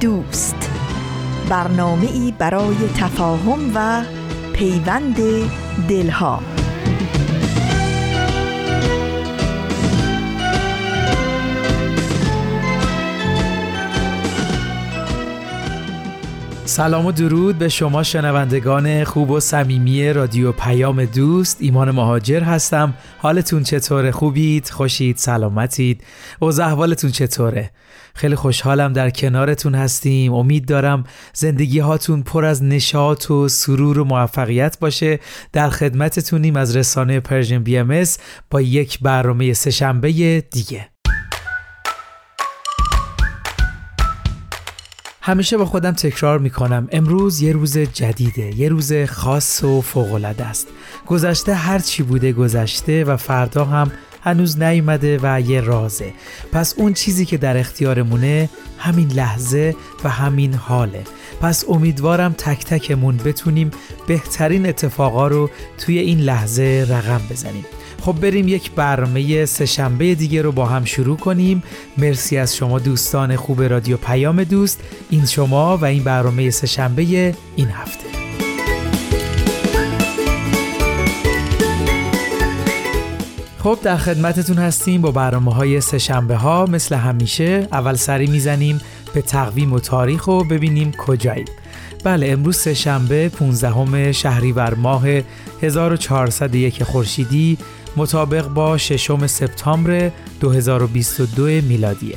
دوست. برنامه ای برای تفاهم و پیوند دلها. سلام و درود به شما شنوندگان خوب و صمیمی رادیو پیام دوست. ایمان مهاجر هستم. حالتون چطوره؟ خوبید؟ خوشید؟ سلامتید؟ و احوالتون چطوره؟ خیلی خوشحالم در کنارتون هستیم. امید دارم زندگی هاتون پر از نشاط و سرور و موفقیت باشه. در خدمتتونیم از رسانه Persian BMS با یک برنامه سهشنبه دیگه. همیشه با خودم تکرار می‌کنم. امروز یه روز جدیده یه روز خاص و فوقالعاده است. گذشته هر چی بوده گذشته و فردا هم هنوز نیومده و یه رازه. پس اون چیزی که در اختیارمونه همین لحظه و همین حاله. پس امیدوارم تک تکمون بتونیم بهترین اتفاقا رو توی این لحظه رقم بزنیم. خب بریم یک برنامه سهشنبه دیگه رو با هم شروع کنیم. مرسی از شما دوستان خوب رادیو پیام دوست. این شما و این برنامه سهشنبه این هفته. خب در خدمتتون هستیم با برنامه های سهشنبه ها مثل همیشه اول سری می‌زنیم به تقویم و تاریخ و ببینیم کجاییم. بله امروز سهشنبه 15 شهریور ماه 1401 خورشیدی مطابق با ششم سپتامبر 2022 میلادیه.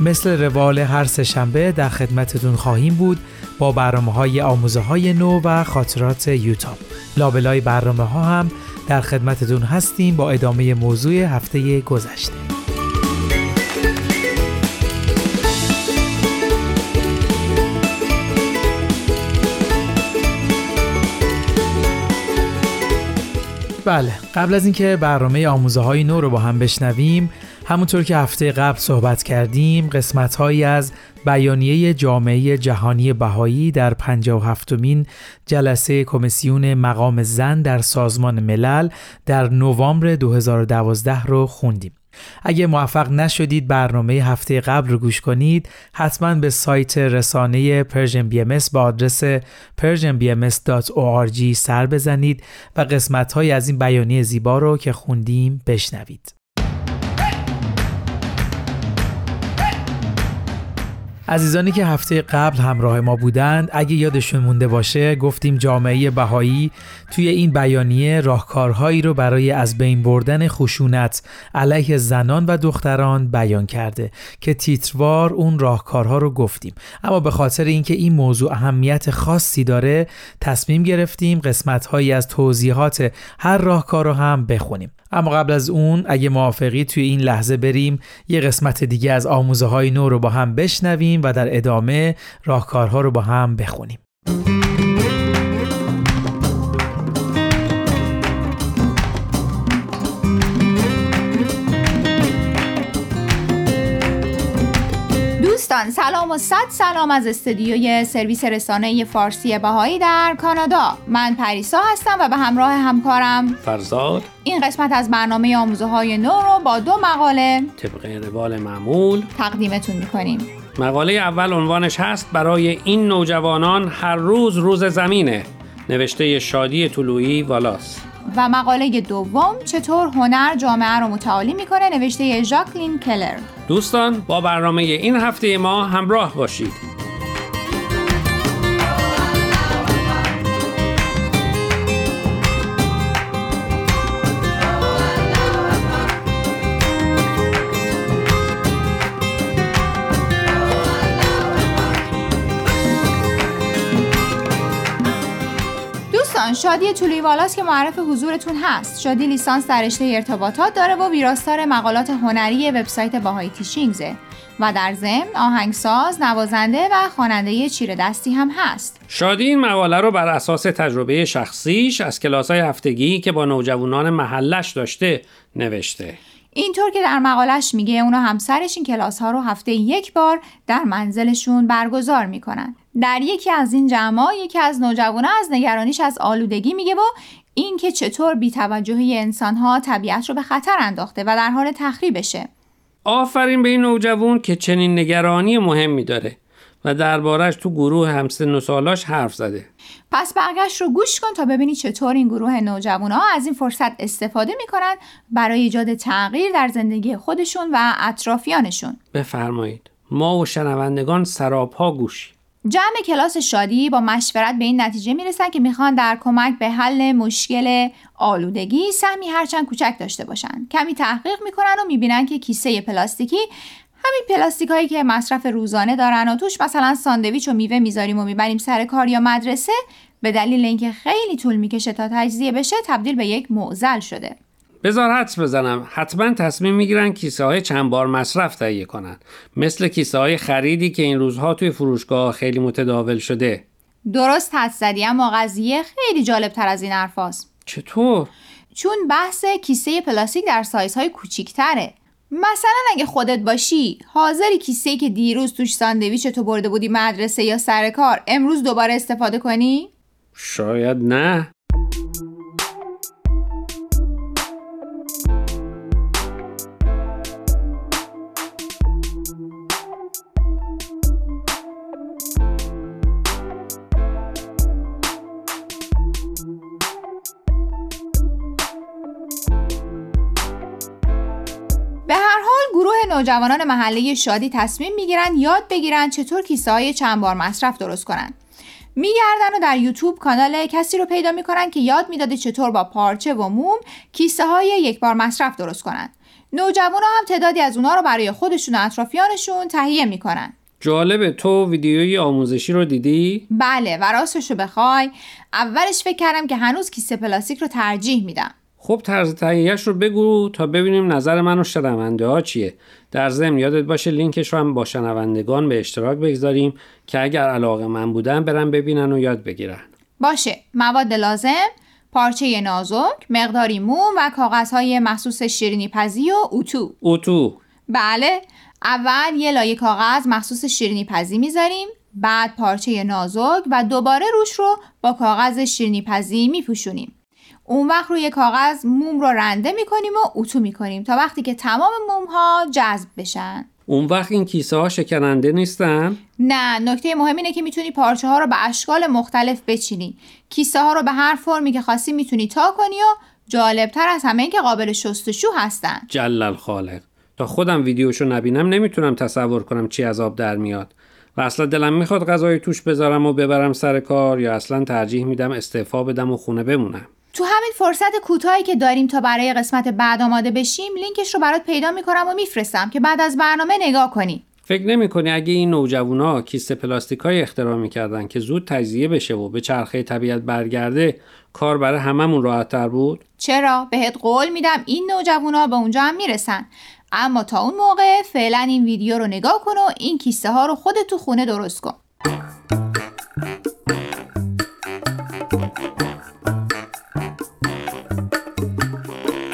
مثل روال هر سهشنبه در خدمتتون خواهیم بود با برنامه های آموزه های نو و خاطرات یوتاب. لابلای برنامه ها هم در خدمتتون هستیم با ادامه موضوع هفته گذشته. بله قبل از اینکه برنامه آموزه های نو رو با هم بشنویم همونطور که هفته قبل صحبت کردیم قسمت هایی از بیانیه جامعه جهانی بهایی در 57 مین جلسه کمیسیون مقام زن در سازمان ملل در نوامبر 2012 رو خوندیم. اگه موفق نشدید برنامه هفته قبل رو گوش کنید حتما به سایت رسانه Persian BMS با آدرس persianbms.org سر بزنید و قسمت های از این بیانیه زیبا رو که خوندیم بشنوید. عزیزانی که هفته قبل همراه ما بودند اگه یادشون مونده باشه گفتیم جامعه بهایی توی این بیانیه راهکارهایی رو برای از بین بردن خشونت علیه زنان و دختران بیان کرده که تیتروار اون راهکارها رو گفتیم. اما به خاطر اینکه این موضوع اهمیت خاصی داره تصمیم گرفتیم قسمتهایی از توضیحات هر راهکار رو هم بخونیم. اما قبل از اون اگه موافقی توی این لحظه بریم یه قسمت دیگه از آموزه های نو رو با هم بشنویم و در ادامه راهکارها رو با هم بخونیم. دوستان سلام و صد سلام از استودیوی سرویس رسانه فارسی بهایی در کانادا. من پریسا هستم و به همراه همکارم فرزاد. این قسمت از برنامه آموزه های نو رو با دو مقاله طبق روال معمول تقدیمتون می‌کنیم. مقاله اول عنوانش هست برای این نوجوانان هر روز روز زمینه. نوشته شادی طلوعی والاس. و مقاله دوم چطور هنر جامعه رو متعالی می‌کنه نوشته ژاکلین کلر. دوستان با برنامه این هفته ما همراه باشید. شادی طولوی والاست که معرف حضورتون هست شادی لیسانس در رشته ارتباطات داره و ویراستار مقالات هنری وبسایت باهای تیشینگزه و در ضمن آهنگساز، نوازنده و خواننده چیره دستی هم هست. شادی این مقاله رو بر اساس تجربه شخصیش از کلاس های هفتگی که با نوجوانان محلش داشته نوشته. اینطور که در مقالش میگه اونا همسرش این کلاس ها رو هفته یک بار در منزلشون برگزار می‌کنن. در یکی از این جمع یکی از نوجوانا از نگرانیش از آلودگی میگه و اینکه چطور بیتوجهی انسانها طبیعت رو به خطر انداخته و در حال تخریبشه. آفرین به این نوجوان که چنین نگرانی مهمی داره و دربارش تو گروه همسن و سالاش حرف زده. پس برگشت رو گوش کن تا ببینی چطور این گروه نوجوان ها از این فرصت استفاده می‌کنن برای ایجاد تغییر در زندگی خودشون و اطرافیانشون. بفرمایید. ما و شنوندگان سرابها گوشی. جمع کلاس شادی با مشورت به این نتیجه می‌رسن که می‌خوان در کمک به حل مشکل آلودگی سهمی هرچند کوچک داشته باشن. کمی تحقیق می‌کنن و می‌بینن که کیسه پلاستیکی همین پلاستیک هایی که مصرف روزانه دارن و توش مثلا ساندویچ و میوه می‌ذاریم و می‌بریم سر کار یا مدرسه به دلیل اینکه خیلی طول می‌کشه تا تجزیه بشه تبدیل به یک معزل شده. بذار حدس بزنم. حتما تصمیم می‌گیرن کیسه های چند بار مصرف تهیه کنن. مثل کیسه های خریدی که این روزها توی فروشگاه خیلی متداول شده. درست حد زدی اما قضیه خیلی جالب تر از این حرفاست چطور؟ چون بحث کیسه پلاستیک در سایزهای کوچیکتره. مثلا اگه خودت باشی حاضری کیسه که دیروز توش ساندویچ تو برده بودی مدرسه یا سر کار امروز دوباره استفاده کنی؟ شاید نه نوجوانان محله شادی تصمیم می‌گیرن یاد بگیرن چطور کیسه های چند بار مصرف درست کنن. میگردن و در یوتیوب کانال کسی رو پیدا می‌کنن که یاد می‌داده چطور با پارچه و موم کیسه های یک بار مصرف درست کنن. نوجوان هم تعدادی از اونا رو برای خودشون و اطرافیانشون تهیه می‌کنن. جالبه. تو ویدیوی آموزشی رو دیدی؟ بله. و راستش رو بخوای. اولش فکر کردم که هنوز کیسه پلاستیک رو ترجیح میدم. خب طرز تهیهش رو بگو تا ببینیم نظر من و شنونده ها چیه. در ضمن یادت باشه لینکش رو هم با شنوندگان به اشتراک بگذاریم که اگر علاقه من بودن برن ببینن و یاد بگیرن. باشه. مواد لازم پارچه نازک مقداری موم و کاغذهای مخصوص شیرینی پزی و اتو. اتو. بله. اول یه لایه کاغذ مخصوص شیرینی پزی می‌ذاریم. بعد پارچه نازک و دوباره روش رو با کاغذ شیرینی پزی میپوشونیم. اون وقت روی کاغذ موم رو رنده می‌کنیم و اتو می‌کنیم تا وقتی که تمام موم ها جذب بشن. اون وقت این کیسه ها شکننده نیستن؟ نه نکته مهم اینه که می‌تونی پارچه ها رو به اشکال مختلف بچینی. کیسه ها رو به هر فرمی که خواستی می‌تونی تا کنی و جالبتر از همه این که قابل شستشو هستن. جلل خالق. تا خودم ویدیوشو نبینم نمی‌تونم تصور کنم چی از آب در میاد. و اصلا دلم می‌خواد غذای توش بذارم و ببرم سر کار یا اصلا ترجیح میدم استعفا بدم و خونه بمونم. تو همین فرصت کوتاهی که داریم تا برای قسمت بعد آماده بشیم لینکش رو برات پیدا می‌کنم و میفرستم که بعد از برنامه نگاه کنی فکر نمی کنی اگه این نوجوانا کیسه پلاستیک های اختراع می‌کردن که زود تجزیه بشه و به چرخه طبیعت برگرده کار برای هممون راحت تر بود؟ چرا؟ بهت قول میدم این نوجوانا به اونجا هم می‌رسن اما تا اون موقع فعلا این ویدیو رو نگاه کن و این کیسه ها رو خودت تو خونه درست کن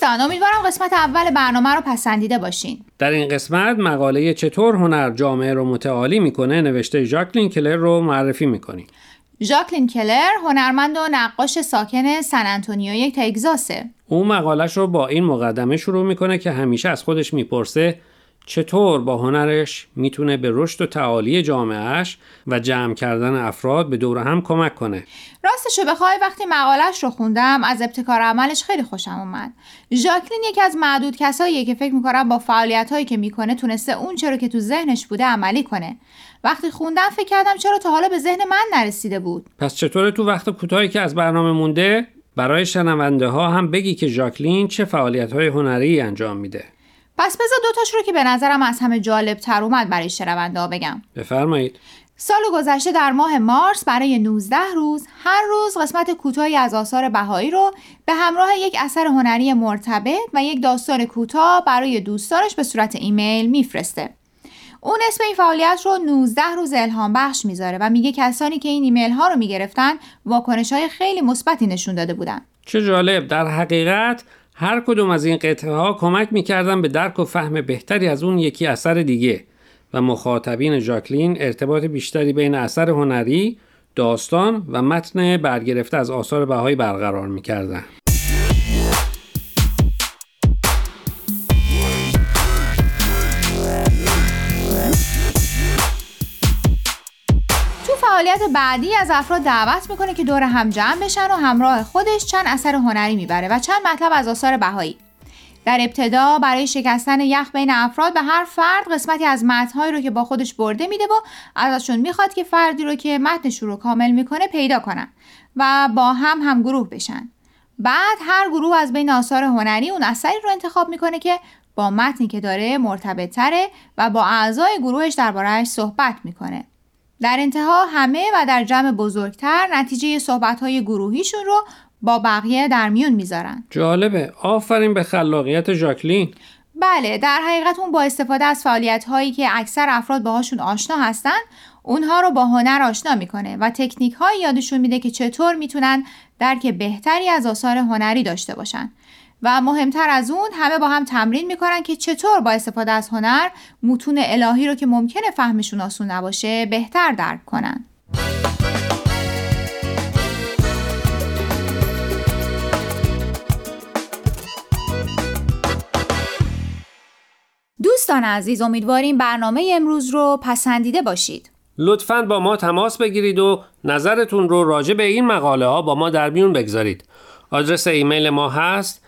دوستان امیدوارم قسمت اول برنامه رو پسندیده باشین. در این قسمت مقاله چطور هنر جامعه رو متعالی می‌کنه نوشته ژاکلین کلر رو معرفی می‌کنیم. ژاکلین کلر هنرمند و نقاش ساکن سن انتونیو تگزاسه. او مقالش رو با این مقدمه شروع می‌کنه که همیشه از خودش می‌پرسه چطور با هنرش می‌تونه به رشد و تعالی جامعهش و جمع کردن افراد به دور هم کمک کنه؟ راستشو بخوای وقتی مقالش رو خوندم از ابتکار عملش خیلی خوشم اومد. ژاکلین یکی از معدود کساییه که فکر می‌کنم با فعالیت هایی که می‌کنه تونسته اون چرا که تو ذهنش بوده عملی کنه. وقتی خوندم فکر کردم چرا تا حالا به ذهن من نرسیده بود. پس چطور تو وقت کوتاهی که از برنامه مونده؟ برای شنونده ها هم بگی که ژاکلین چه فعالیت های هنری انجام میده. پس بذار دوتاش رو که به نظرم از همه جالب تر اومد برای شنونده ها بگم بفرمایید سال گذشته در ماه مارس برای 19 روز هر روز قسمت کوتاهی از آثار بهایی رو به همراه یک اثر هنری مرتبط و یک داستان کوتاه برای دوستانش به صورت ایمیل میفرسته. اون اسم این فعالیت رو 19 روز الهام بخش می‌ذاره و میگه کسانی که این ایمیل ها رو می‌گرفتن واکنش های خیلی مثبتی نشون داده بودن. چه جالب در حقیقت هر کدوم از این قطعه ها کمک می‌کردن به درک و فهم بهتری از اون یکی اثر دیگه و مخاطبین ژاکلین ارتباط بیشتری بین اثر هنری، داستان و متن برگرفته از آثار بهایی برقرار می‌کردن. فعالیت بعدی از افراد دعوت می‌کنه که دور هم جمع بشن و همراه خودش چند اثر هنری می‌بره و چند مطلب از آثار بهایی. در ابتدا برای شکستن یخ بین افراد به هر فرد قسمتی از متنهایی رو که با خودش برده میده و ازشون می‌خواد که فردی رو که متنش رو کامل می‌کنه پیدا کنن و با هم هم گروه بشن. بعد هر گروه از بین آثار هنری اون اثری رو انتخاب می‌کنه که با متنی که داره مرتبط تره و با اعضای گروهش دربارهش صحبت می‌کنه. در انتها همه و در جمع بزرگتر نتیجه صحبتهای گروهیشون رو با بقیه در میون می‌ذارن. جالبه. آفرین به خلاقیت ژاکلین. بله در حقیقت اون با استفاده از فعالیت هایی که اکثر افراد باهاشون آشنا هستن اونها رو با هنر آشنا می‌کنه و تکنیک های یادشون میده که چطور می‌تونن درک بهتری از آثار هنری داشته باشن. و مهمتر از اون همه با هم تمرین می‌کنن که چطور با استفاده از هنر متون الهی رو که ممکنه فهمشون آسون نباشه بهتر درک کنن. دوستان عزیز امیدواریم برنامه امروز رو پسندیده باشید. لطفا با ما تماس بگیرید و نظرتون رو راجع به این مقاله ها با ما در میون بگذارید. آدرس ایمیل ما هست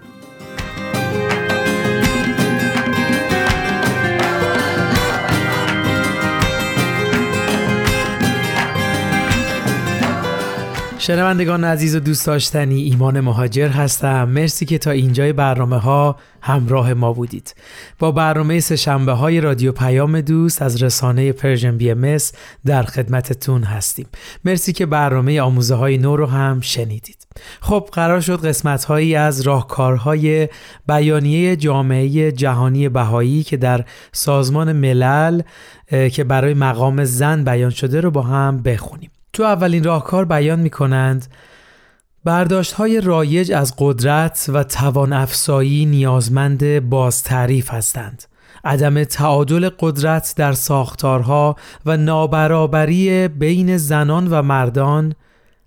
شنوندگان عزیز و دوست داشتنی ایمان مهاجر هستم. مرسی که تا اینجای برنامه ها همراه ما بودید. با برنامه سه‌شنبه های رادیو پیام دوست از رسانه Persian BMS در خدمتتون هستیم. مرسی که برنامه آموزه های نو رو هم شنیدید. خب قرار شد قسمت هایی از راهکارهای بیانیه جامعه جهانی بهایی که در سازمان ملل که برای مقام زن بیان شده رو با هم بخونیم. تو اولین راهکار بیان می کنند برداشت های رایج از قدرت و توان افزایی نیازمند باز تعریف هستند. عدم تعادل قدرت در ساختارها و نابرابری بین زنان و مردان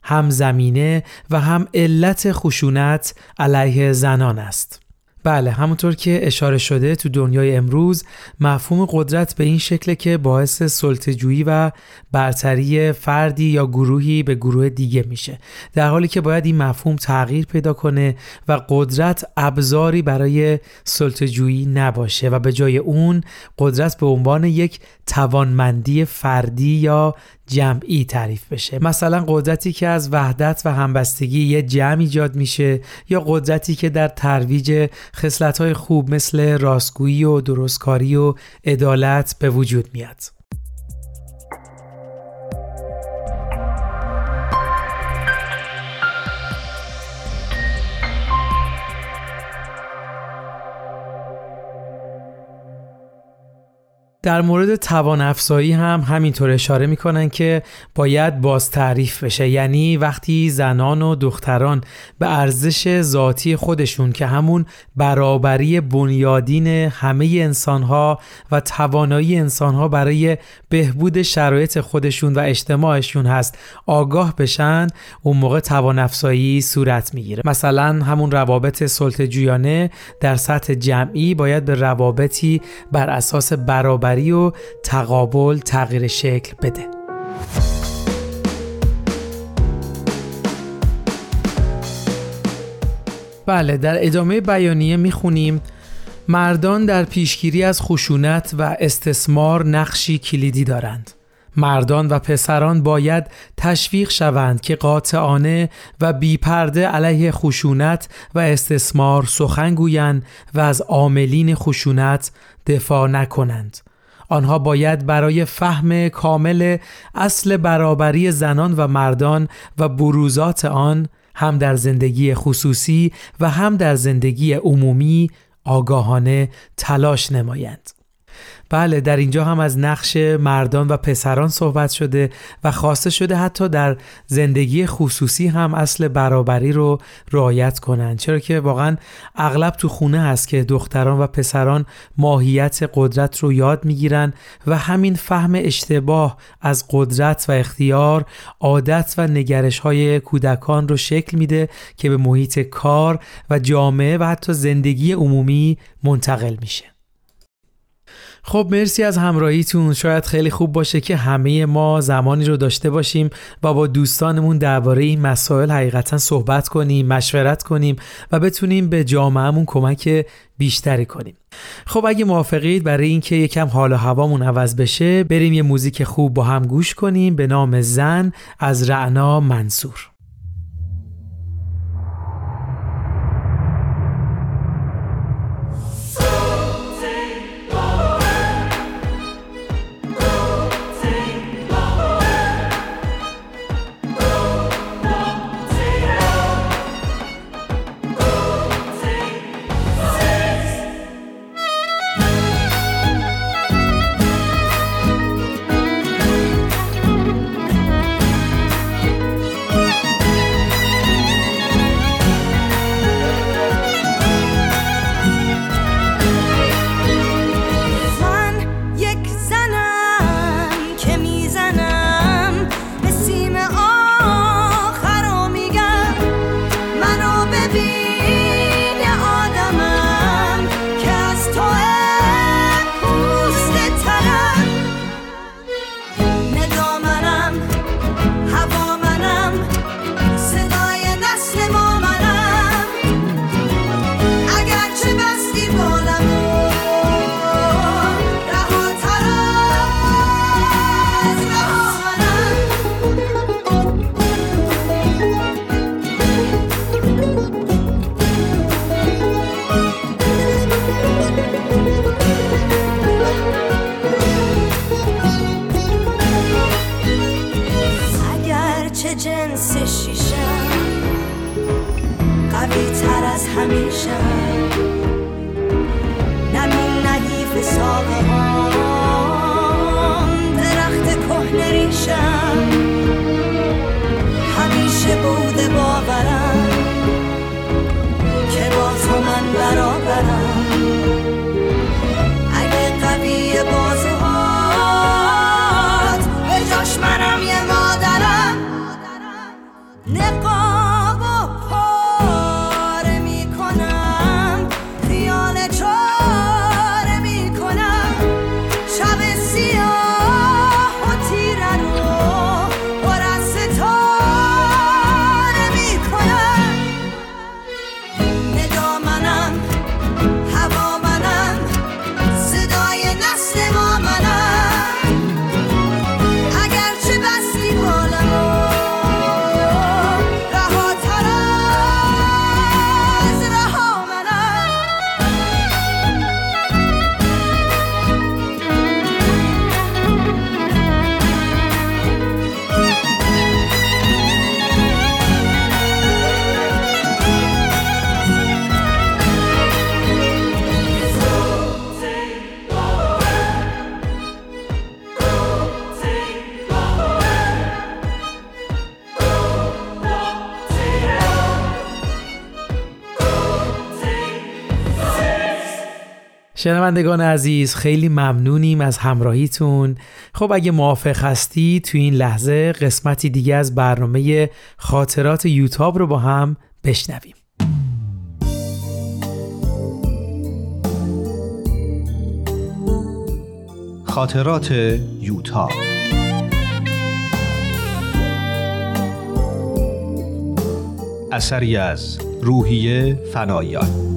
هم زمینه و هم علت خشونت علیه زنان است. بله همونطور که اشاره شده تو دنیای امروز مفهوم قدرت به این شکل که باعث سلطجویی و برتری فردی یا گروهی به گروه دیگه میشه. در حالی که باید این مفهوم تغییر پیدا کنه و قدرت ابزاری برای سلطجویی نباشه و به جای اون قدرت به عنوان یک توانمندی فردی یا جمعی تعریف بشه. مثلا قدرتی که از وحدت و همبستگی یه جمع ایجاد میشه یا قدرتی که در ترویج خصلت‌های خوب مثل راستگویی و درستکاری و عدالت به وجود میاد. در مورد توان افزایی هم همینطور اشاره می‌کنن که باید باز تعریف بشه. یعنی وقتی زنان و دختران به ارزش ذاتی خودشون که همون برابری بنیادین همه انسانها و توانایی انسانها برای بهبود شرایط خودشون و اجتماعشون هست آگاه بشن اون موقع توان افزایی صورت می‌گیره. مثلا همون روابط سلطه در سطح جمعی باید به روابطی بر اساس برابری و تقابل تغییر شکل بده بله در ادامه بیانیه می‌خونیم مردان در پیشگیری از خشونت و استثمار نقشی کلیدی دارند. مردان و پسران باید تشویق شوند که قاطعانه و بیپرده علیه خشونت و استثمار سخن گویند و از عاملین خشونت دفاع نکنند. آنها باید برای فهم کامل اصل برابری زنان و مردان و بروزات آن هم در زندگی خصوصی و هم در زندگی عمومی آگاهانه تلاش نمایند. بله در اینجا هم از نقش مردان و پسران صحبت شده و خواسته شده حتی در زندگی خصوصی هم اصل برابری رو رعایت کنند. چرا که واقعا اغلب تو خونه هست که دختران و پسران ماهیت قدرت رو یاد می‌گیرن و همین فهم اشتباه از قدرت و اختیار عادت و نگرش های کودکان رو شکل میده که به محیط کار و جامعه و حتی زندگی عمومی منتقل میشه. خب مرسی از همراهیتون. شاید خیلی خوب باشه که همه ما زمانی رو داشته باشیم و با دوستانمون درباره این مسائل حقیقتا صحبت کنیم مشورت کنیم و بتونیم به جامعهمون کمک بیشتری کنیم. خب اگه موافقید برای اینکه یکم حال و هوامون عوض بشه بریم یه موزیک خوب با هم گوش کنیم به نام زن از رعنا منصور. شنوندگان عزیز خیلی ممنونیم از همراهیتون. خب اگه موافق هستی تو این لحظه قسمتی دیگه از برنامه خاطرات یوتاب رو با هم بشنویم. خاطرات یوتا اثری از روحیه فنایان.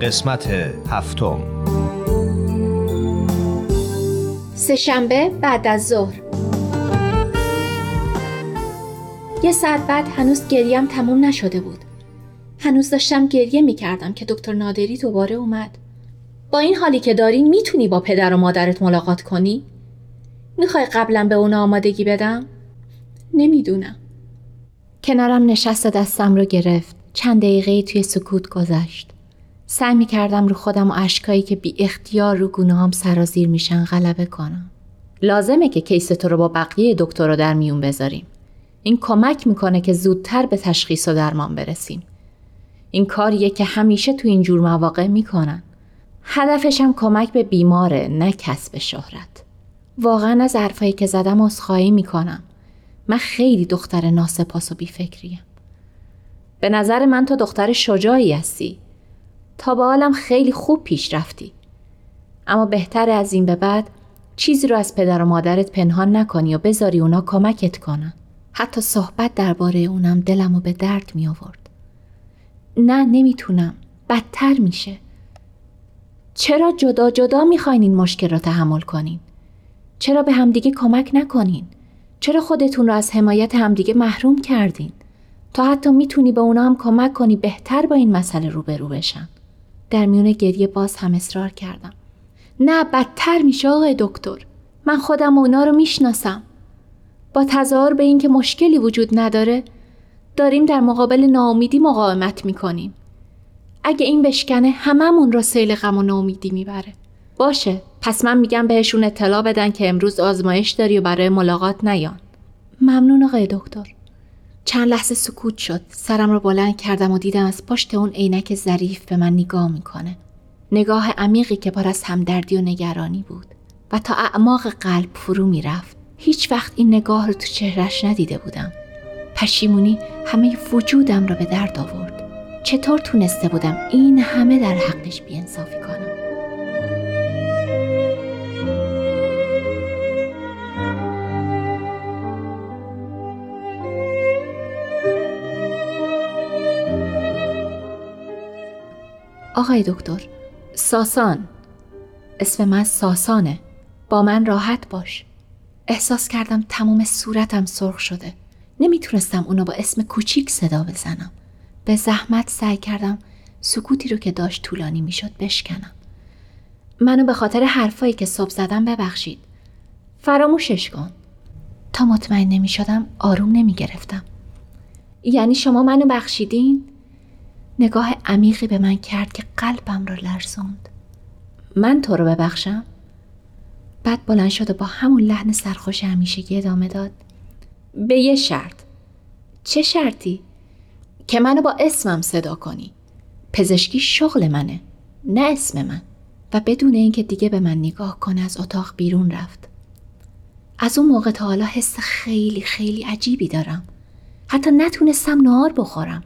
قسمت هفتم. سهشنبه بعد از ظهر. یه ساعت بعد هنوز گریم تموم نشده بود. هنوز داشتم گریه می کردم که دکتر نادری دوباره اومد. با این حالی که داری می‌تونی با پدر و مادرت ملاقات کنی؟ می‌خوای قبلا به اونا آمادگی بدم؟ نمی‌دونم. کنارم نشست و دستم رو گرفت. چند دقیقه توی سکوت گذشت. سعی می کردم رو خودم و اشکایی که بی اختیار رو گونه هم سرازیر میشن غلبه کنم. لازمه که کیس تو رو با بقیه دکتر رو در میون بذاریم. این کمک می‌کنه که زودتر به تشخیص و درمان برسیم. این کاریه که همیشه تو این جور مواقع می‌کنن. هدفشم کمک به بیماره نه کسب شهرت. واقعا از حرفایی که زدم عذرخواهی می‌کنم. من خیلی دختر ناسپاس و بیفکریم. به نظر من تو دختر شجاعی هستی. تا به حالم خیلی خوب پیش رفتی اما بهتر از این به بعد چیزی رو از پدر و مادرت پنهان نکنی و بذاری اونا کمکت کنن حتی صحبت درباره اونم دلم و به درد می آورد نه نمی‌تونم بدتر میشه چرا جدا جدا می‌خواین این مشکل را تحمل کنین؟ چرا به همدیگه کمک نکنین؟ چرا خودتون رو از حمایت همدیگه محروم کردین؟ تا حتی می‌تونی به اونا هم کمک کنی بهتر با این مسئله روبرو بشن. در میون گریه باز هم اصرار کردم. نه بدتر میشه آقای دکتر. من خودم اونا رو می‌شناسم. با تظاهر به اینکه مشکلی وجود نداره داریم در مقابل ناامیدی مقاومت می‌کنیم. اگه این بشکنه هممون را سیل غم و ناامیدی می‌بره. باشه پس من میگم بهشون اطلاع بدن که امروز آزمایش داری و برای ملاقات نیان. ممنون آقای دکتر. چند لحظه سکوت شد. سرم رو بلند کردم و دیدم از پشت اون عینک ظریف به من نگاه می‌کنه. نگاه عمیقی که پر از همدردی و نگرانی بود و تا اعماق قلب فرو می‌رفت. هیچ وقت این نگاه رو تو چهرش ندیده بودم. پشیمونی همه وجودم را به درد آورد. چطور تونسته بودم این همه در حقش بیانصافی کنم؟ آقای دکتر ساسان. اسم من ساسانه. با من راحت باش. احساس کردم تمام صورتم سرخ شده. نمی‌تونستم اونو با اسم کوچیک صدا بزنم. به زحمت سعی کردم سکوتی رو که داشت طولانی می‌شد بشکنم. منو به خاطر حرفایی که صبح زدم ببخشید. فراموشش کن. تا مطمئن نمی شدم آروم نمی گرفتم یعنی شما منو بخشیدین؟ نگاه عمیقی به من کرد که قلبم را لرزوند. من تو رو ببخشم؟ بعد بلند شد و با همون لحن سرخوش همیشگی ادامه داد. به یه شرط. چه شرطی؟ که منو با اسمم صدا کنی. پزشکی شغل منه نه اسم من. و بدون اینکه دیگه به من نگاه کنه از اتاق بیرون رفت. از اون موقع تا حالا حس خیلی خیلی عجیبی دارم. حتی نتونستم نهار بخورم.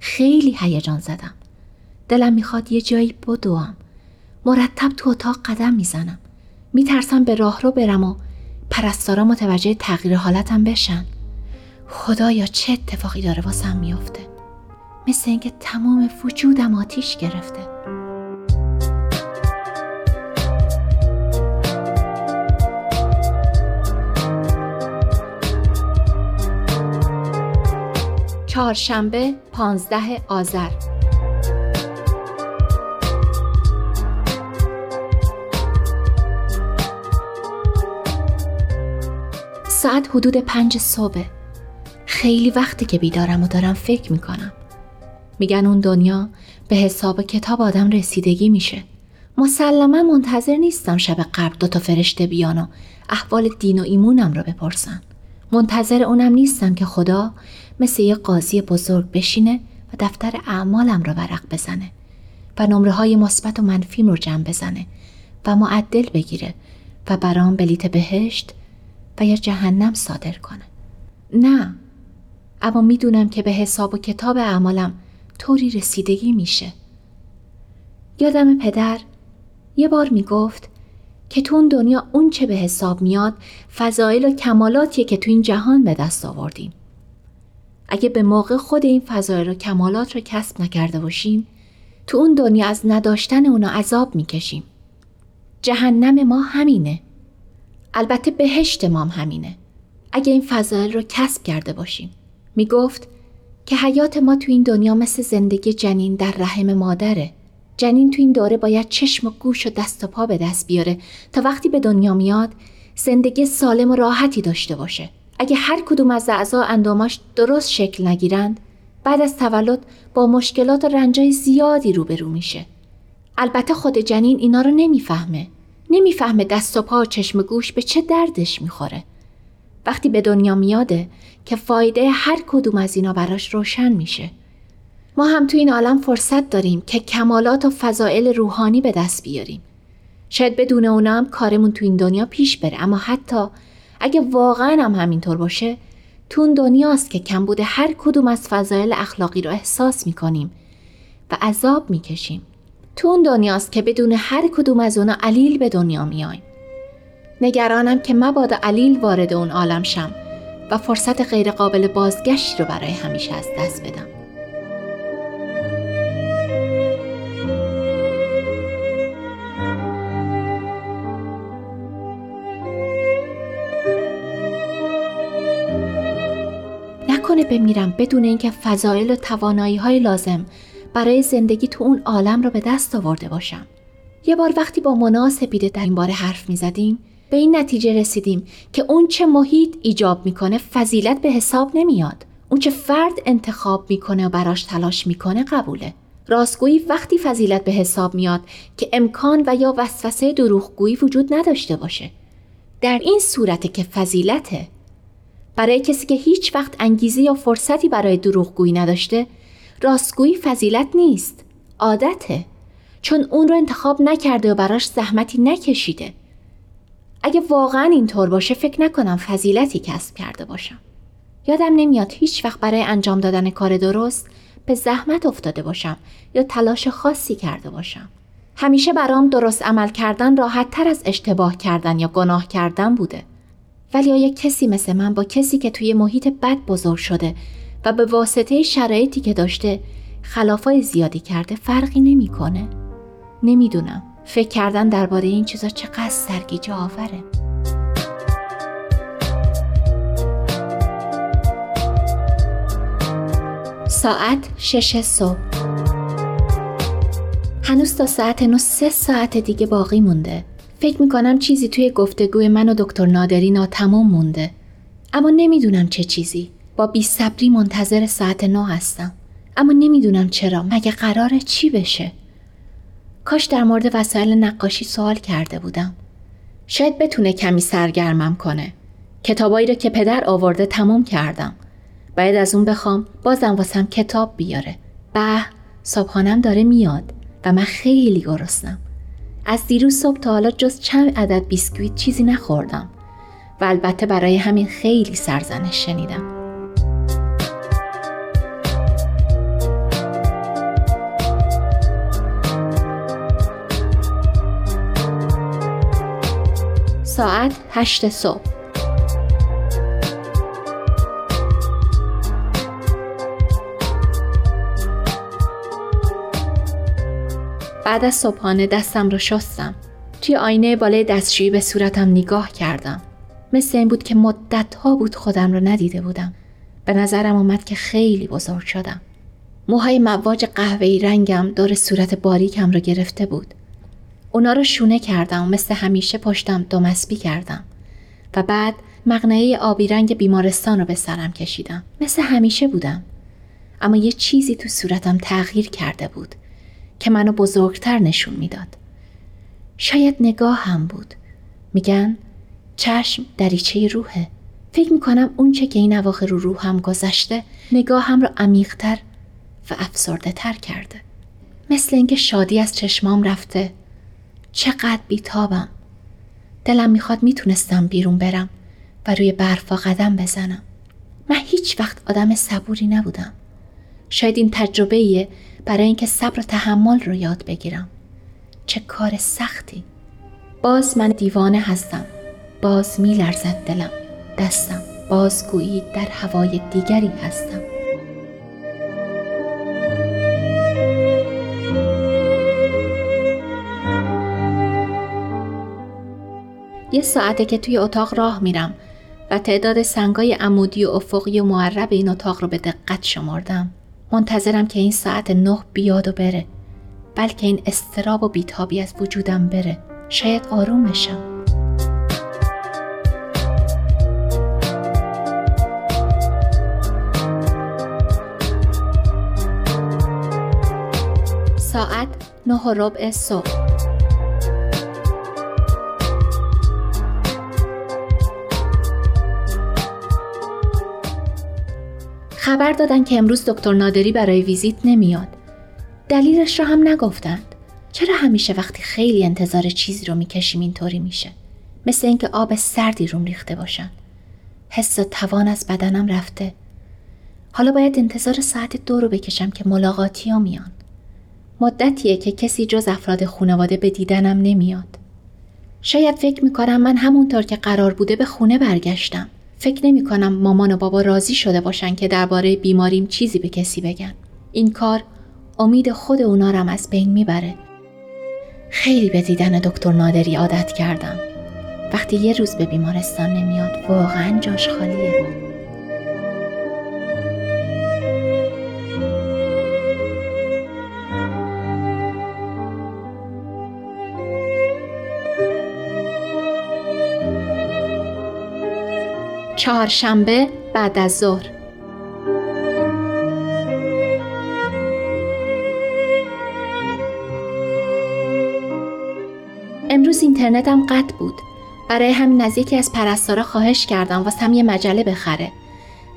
خیلی هیجان زدم. دلم می‌خواد یه جایی بدوم. مرتب تو اتاق قدم می‌زنم. میترسم به راه رو برم و پرستارا متوجه تغییر حالتم بشن. خدایا چه اتفاقی داره واسم میافته؟ مثل اینکه تمام وجودم آتیش گرفته. چهارشنبه پانزده آذر. ساعت حدود پنج صبح. خیلی وقتی که بیدارم و دارم فکر می‌کنم. میگن اون دنیا به حساب کتاب آدم رسیدگی میشه. مسلما منتظر نیستم شب قبل دوتا فرشته بیان و احوال دین و ایمونم رو بپرسن. منتظر اونم نیستم که خدا مثل یه قاضی بزرگ بشینه و دفتر اعمالم رو ورق بزنه و نمره های مثبت و منفیم رو جمع بزنه و معدل بگیره و برام بلیت بهشت و یا جهنم صادر کنه. نه. اما می‌دونم که به حساب و کتاب اعمالم طوری رسیدگی میشه. یادم پدر یه بار می‌گفت که تو اون دنیا اون چه به حساب میاد فضایل و کمالاتیه که تو این جهان به دست آوردیم. اگه به موقع خود این فضایل و کمالات رو کسب نکرده باشیم تو اون دنیا از نداشتن اونا عذاب می‌کشیم. جهنم ما همینه. البته بهشت ما همینه. اگه این فضایل رو کسب کرده باشیم. می‌گفت که حیات ما تو این دنیا مثل زندگی جنین در رحم مادره. جنین تو این دوره باید چشم و گوش و دست و پا به دست بیاره تا وقتی به دنیا میاد زندگی سالم و راحتی داشته باشه. اگه هر کدوم از اعضا انداماش درست شکل نگیرند بعد از تولد با مشکلات و رنجای زیادی روبرو میشه. البته خود جنین اینا رو نمی‌فهمه. نمی‌فهمه دست و پا و چشم گوش به چه دردش می‌خوره. وقتی به دنیا میاده که فایده هر کدوم از اینا براش روشن میشه. ما هم تو این عالم فرصت داریم که کمالات و فضائل روحانی به دست بیاریم. شاید بدون اونا هم کارمون تو این دنیا پیش بره اما حتی اگه واقعا هم همینطور باشه تو اون دنیاست که کم بوده هر کدوم از فضایل اخلاقی رو احساس می‌کنیم و عذاب می‌کشیم. تو اون دنیاست که بدون هر کدوم از اونا علیل به دنیا میایم نگرانم که مبادا علیل وارد اون عالم شم و فرصت غیرقابل بازگشتی رو برای همیشه از دست بدم. نکنه بمیرم بدون اینکه فضایل و توانایی های لازم برای زندگی تو اون عالم رو به دست آورده باشم. یه بار وقتی با مونا سپیده در این باره حرف می زدیم به این نتیجه رسیدیم که اون چه محیط ایجاب می‌کنه فضیلت به حساب نمیاد. اون چه فرد انتخاب می‌کنه و براش تلاش می‌کنه قبوله. راستگویی وقتی فضیلت به حساب میاد که امکان و یا وسوسه دروغگویی وجود نداشته باشه. در این صورت که فضیلته برای کسی که هیچ وقت انگیزه یا فرصتی برای دروغگویی نداشته راستگویی فضیلت نیست عادته. چون اون رو انتخاب نکرده و براش زحمتی نکشیده. اگه واقعا اینطور باشه فکر نکنم فضیلتی کسب کرده باشم. یادم نمیاد هیچ وقت برای انجام دادن کار درست به زحمت افتاده باشم یا تلاش خاصی کرده باشم. همیشه برام درست عمل کردن راحت تر از اشتباه کردن یا گناه کردن بوده. ولی آیا کسی مثل من با کسی که توی محیط بد بزرگ شده و به واسطه شرایطی که داشته خلافای زیادی کرده فرقی نمی‌کنه؟ نمی‌دونم. فکر کردن درباره این چیزا چقدر سرگیجه آوره. ساعت شش صبح. هنوز تا ساعت نو سه ساعت دیگه باقی مونده. فکر می‌کنم چیزی توی گفتگوی من و دکتر نادری ناتمام مونده. اما نمی‌دونم چه چیزی. با بی صبری منتظر ساعت نو هستم. اما نمی‌دونم چرا. مگه قراره چی بشه؟ کاش در مورد وسایل نقاشی سوال کرده بودم. شاید بتونه کمی سرگرمم کنه. کتابایی رو که پدر آورده تموم کردم. باید از اون بخوام بازم واسم کتاب بیاره. به صبحانم داره میاد و من خیلی گرسنم. از دیروز صبح تا حالا جز چند عدد بیسکویت چیزی نخوردم و البته برای همین خیلی سرزنش شنیدم. ساعت هشت صبح. بعد از صبحانه دستم رو شستم. توی آینه بالای دستشویی به صورتم نگاه کردم. مثل این بود که مدت ها بود خودم رو ندیده بودم. به نظرم اومد که خیلی بزرگ شدم. موهای مواج قهوه‌ای رنگم دور صورت باریکم رو گرفته بود. اونا رو شونه کردم و مثل همیشه پشتم دومسبی کردم. و بعد مغنعه آبی رنگ بیمارستان رو به سرم کشیدم. مثل همیشه بودم. اما یه چیزی تو صورتم تغییر کرده بود. که منو بزرگتر نشون می‌داد. شاید نگاه هم بود. میگن چشم دریچه روحه. فکر می‌کنم اون چه که این اواخر رو روحم گذشته نگاهم رو عمیقتر و افسرده تر کرده مثل اینکه شادی از چشمام رفته چقدر بیتابم دلم می‌خواد می‌تونستم بیرون برم و روی برفا قدم بزنم من هیچ وقت آدم صبوری نبودم شاید این تجربه برای اینکه صبر و تحمل رو یاد بگیرم. چه کار سختی. باز من دیوانه هستم. باز میلرزد دلم. دستم باز گویی در هوای دیگری هستم. یه ساعته که توی اتاق راه میرم و تعداد سنگای عمودی و افقی و معرب این اتاق رو به دقت شمردم. منتظرم که این ساعت نه بیاد و بره. بلکه این استراب و بیتابی از وجودم بره. شاید آروم بشم. ساعت نه و ربع صبح خبر دادن که امروز دکتر نادری برای ویزیت نمیاد. دلیلش را هم نگفتند. چرا همیشه وقتی خیلی انتظار چیزی رو می‌کشیم اینطوری میشه؟ مثل اینکه آب سردی روم ریخته باشن. حس توان از بدنم رفته. حالا باید انتظار ساعت دو رو بکشم که ملاقاتی ها میان. مدتیه که کسی جز افراد خانواده به دیدنم نمیاد. شاید فکر می‌کنم من همونطور که قرار بوده به خونه برگشتم. فکر نمی کنم مامان و بابا راضی شده باشن که درباره بیماریم چیزی به کسی بگن. این کار امید خود اونا رم از بین می‌بره. خیلی به دیدن دکتر نادری عادت کردم. وقتی یه روز به بیمارستان نمیاد واقعا جاش خالیه. چهارشنبه بعد از ظهر. امروز اینترنتم قطع بود. برای همین از یکی از پرستارا خواهش کردم واسم یه مجله بخره.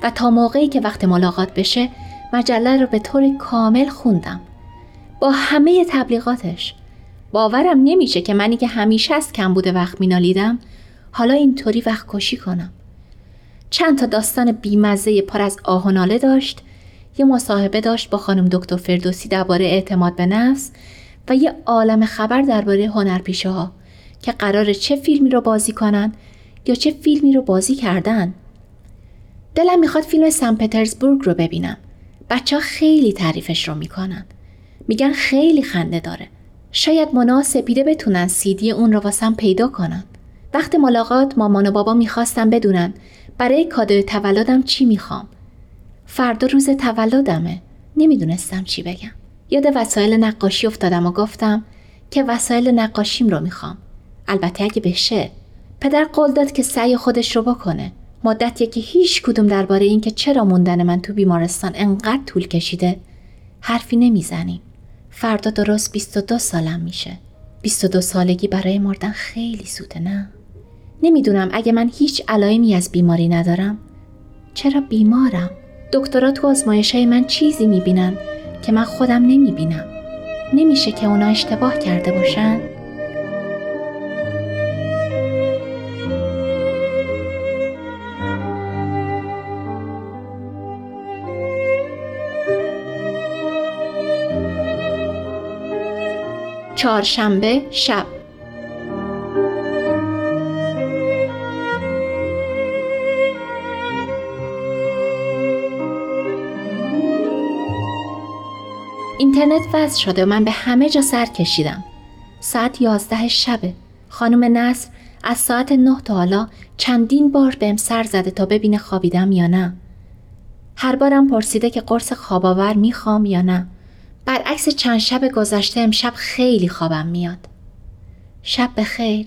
و تا موقعی که وقت ملاقات بشه مجله رو به طور کامل خوندم. با همه تبلیغاتش. باورم نمیشه که منی که همیشه از کم بوده وقت مینالیدم حالا اینطوری وقت کشی کنم. چند تا داستان بیمزه پر از آه و ناله داشت. یه مصاحبه داشت با خانم دکتر فردوسی درباره اعتماد به نفس و یه عالم خبر درباره هنرپیشه ها که قرار چه فیلمی رو بازی کنن یا چه فیلمی رو بازی کردن. دلم می‌خواد فیلم سن پترزبورگ رو ببینم. بچه ها خیلی تعریفش رو می‌کنن. میگن خیلی خنده داره. شاید مناسبیده بتونن سیدی اون رو واسم پیدا کنن. وقت ملاقات مامان و بابا می‌خواستم بدونن برای کادوی تولدم چی می‌خوام؟ فردا روز تولدمه. نمی‌دونستم چی بگم. یاد وسایل نقاشی افتادم و گفتم که وسایل نقاشیم رو می‌خوام. البته اگه بشه. پدر قول داد که سعی خودش رو بکنه. مدتیه که هیچ کدوم درباره اینکه چرا موندن من تو بیمارستان انقدر طول کشیده حرفی نمی‌زنیم. فردا درست 22 سالم میشه. 22 سالگی برای مردن خیلی سوده نه؟ نمی‌دونم اگه من هیچ علائمی از بیماری ندارم. چرا بیمارم؟ دکترها تو آزمایش های من چیزی می‌بینن که من خودم نمی‌بینم. نمیشه که اونا اشتباه کرده باشن؟ چهارشنبه شب. اینترنت وضع شده و من به همه جا سر کشیدم. ساعت یازده شبه. خانم نصر از ساعت نه تا حالا چندین بار بهم سر زده تا ببینه خوابیدم یا نه. هر بارم پرسیده که قرص خواباور می‌خوام یا نه. برعکس چند شب گذشته امشب خیلی خوابم میاد. شب بخیر.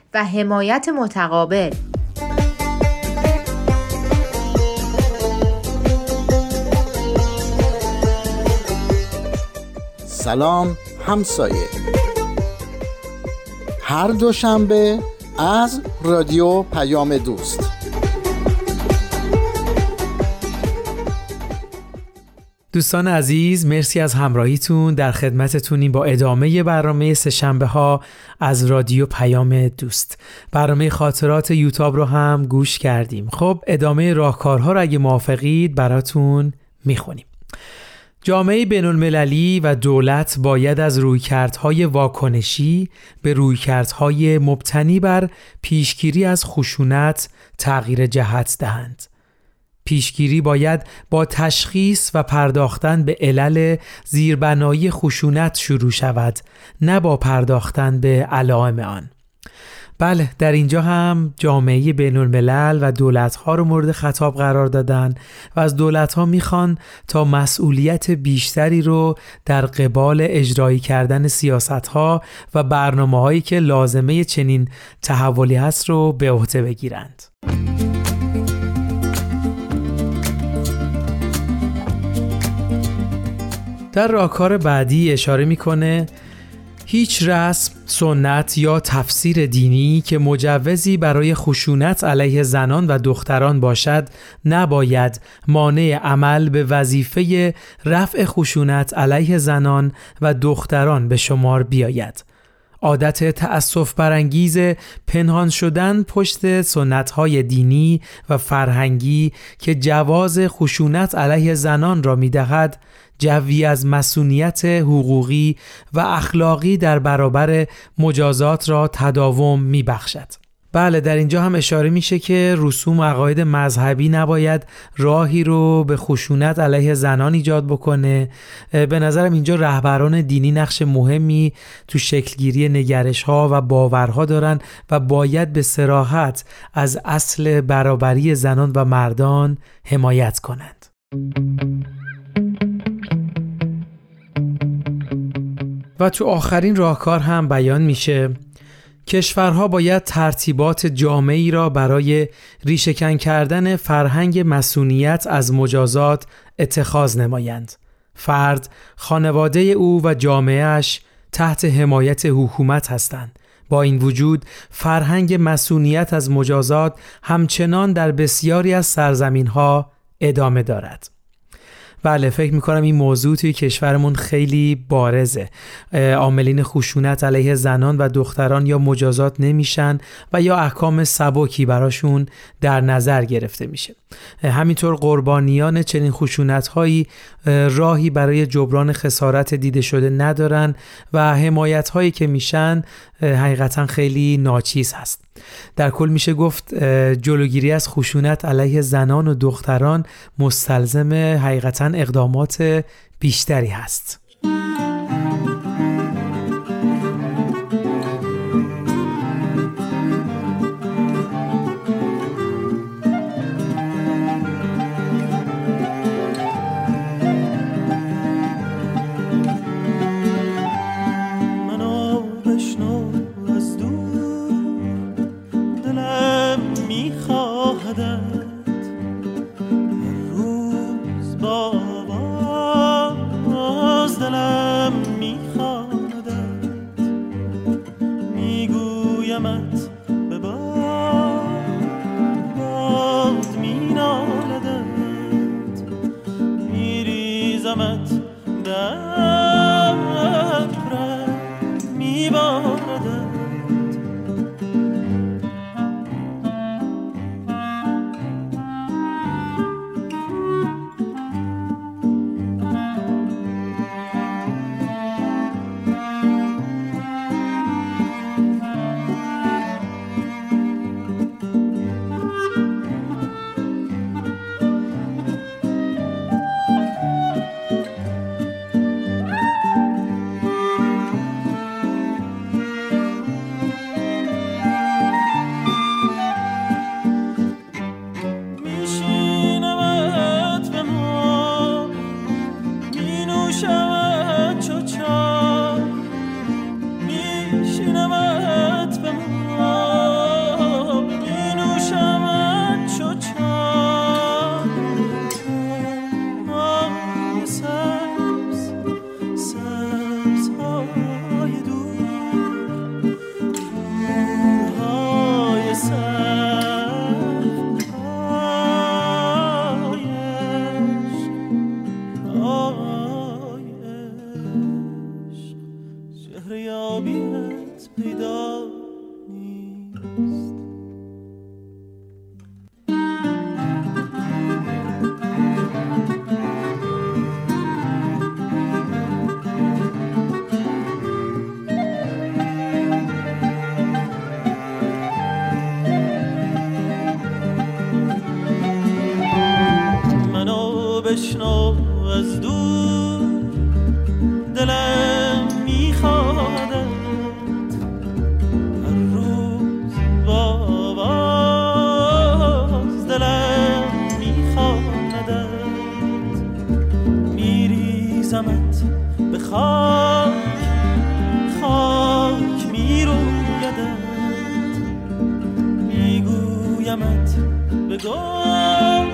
و حمایت متقابل. سلام همسایه. هر دوشنبه از رادیو پیام دوست. دوستان عزیز مرسی از همراهیتون در خدمتتونیم با ادامه برنامه سهشنبه ها از رادیو پیام دوست. برنامه خاطرات یوتاب رو هم گوش کردیم. خب ادامه راهکارها رو اگه موافقید براتون می‌خونیم. جامعه بین المللی و دولت باید از رویکردهای واکنشی به رویکردهای مبتنی بر پیشگیری از خشونت تغییر جهت دهند. پیشگیری باید با تشخیص و پرداختن به علل زیربنایی خشونت شروع شود نه با پرداختن به علائم آن بله در اینجا هم جامعه بین الملل و دولت ها رو مورد خطاب قرار دادن و از دولت ها می‌خوان تا مسئولیت بیشتری رو در قبال اجرایی کردن سیاست ها و برنامه هایی که لازمه چنین تحولی هست رو به عهده بگیرند. در راهکار بعدی اشاره می‌کنه هیچ رسم، سنت یا تفسیر دینی که مجوزی برای خشونت علیه زنان و دختران باشد نباید مانع عمل به وظیفه رفع خشونت علیه زنان و دختران به شمار بیاید. عادت تأصف برانگیز پنهان شدن پشت سنتهای دینی و فرهنگی که جواز خشونت علیه زنان را می‌دهد جوی از مسئولیت حقوقی و اخلاقی در برابر مجازات را تداوم می بخشد. بله در اینجا هم اشاره میشه که رسوم عقاید مذهبی نباید راهی رو به خشونت علیه زنان ایجاد بکنه. به نظرم اینجا رهبران دینی نقش مهمی تو شکلگیری نگرش ها و باورها دارن و باید به سراحت از اصل برابری زنان و مردان حمایت کنند. و تو آخرین راهکار هم بیان میشه. کشورها باید ترتیبات جامعی را برای ریشهکن کردن فرهنگ مسئولیت از مجازات اتخاذ نمایند. فرد، خانواده او و جامعهش تحت حمایت حکومت هستند. با این وجود فرهنگ مسئولیت از مجازات همچنان در بسیاری از سرزمین ها ادامه دارد. بله فکر می‌کنم این موضوع توی کشورمون خیلی بارزه. عاملین خشونت علیه زنان و دختران یا مجازات نمیشن و یا احکام سبکی براشون در نظر گرفته میشه. همینطور قربانیان چنین خشونت هایی راهی برای جبران خسارت دیده شده ندارن و حمایت هایی که میشن حقیقتا خیلی ناچیز هست. در کل میشه گفت جلوگیری از خشونت علیه زنان و دختران مستلزم حقیقتا اقدامات بیشتری هست. میکنمت به خاک خاک میرویدت میگویمت به گل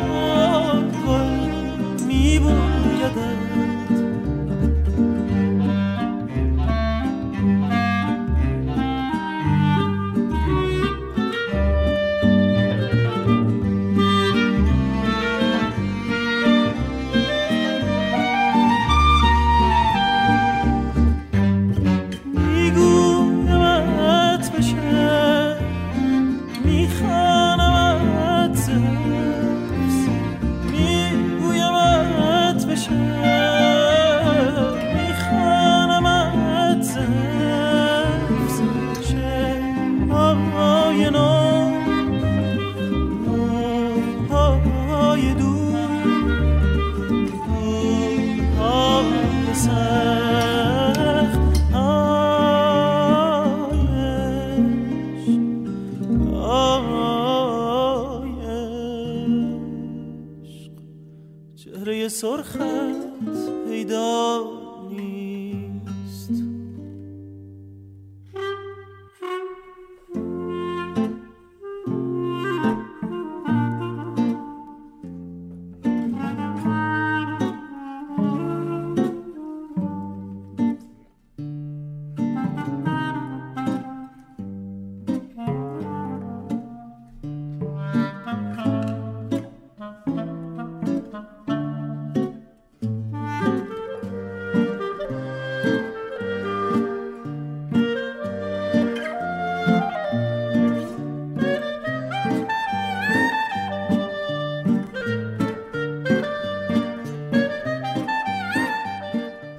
گل میبویدت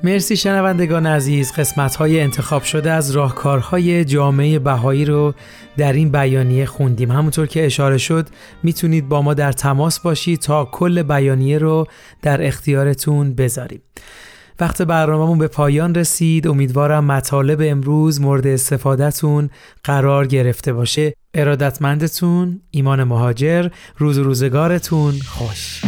مرسی شنوندگان عزیز. قسمت های انتخاب شده از راهکارهای جامعه بهایی رو در این بیانیه خوندیم. همونطور که اشاره شد می‌تونید با ما در تماس باشید تا کل بیانیه رو در اختیارتون بذاریم. وقت برنامهمون به پایان رسید. امیدوارم مطالب امروز مورد استفادهتون قرار گرفته باشه. ارادتمندتون ایمان مهاجر. روز روزگارتون خوش.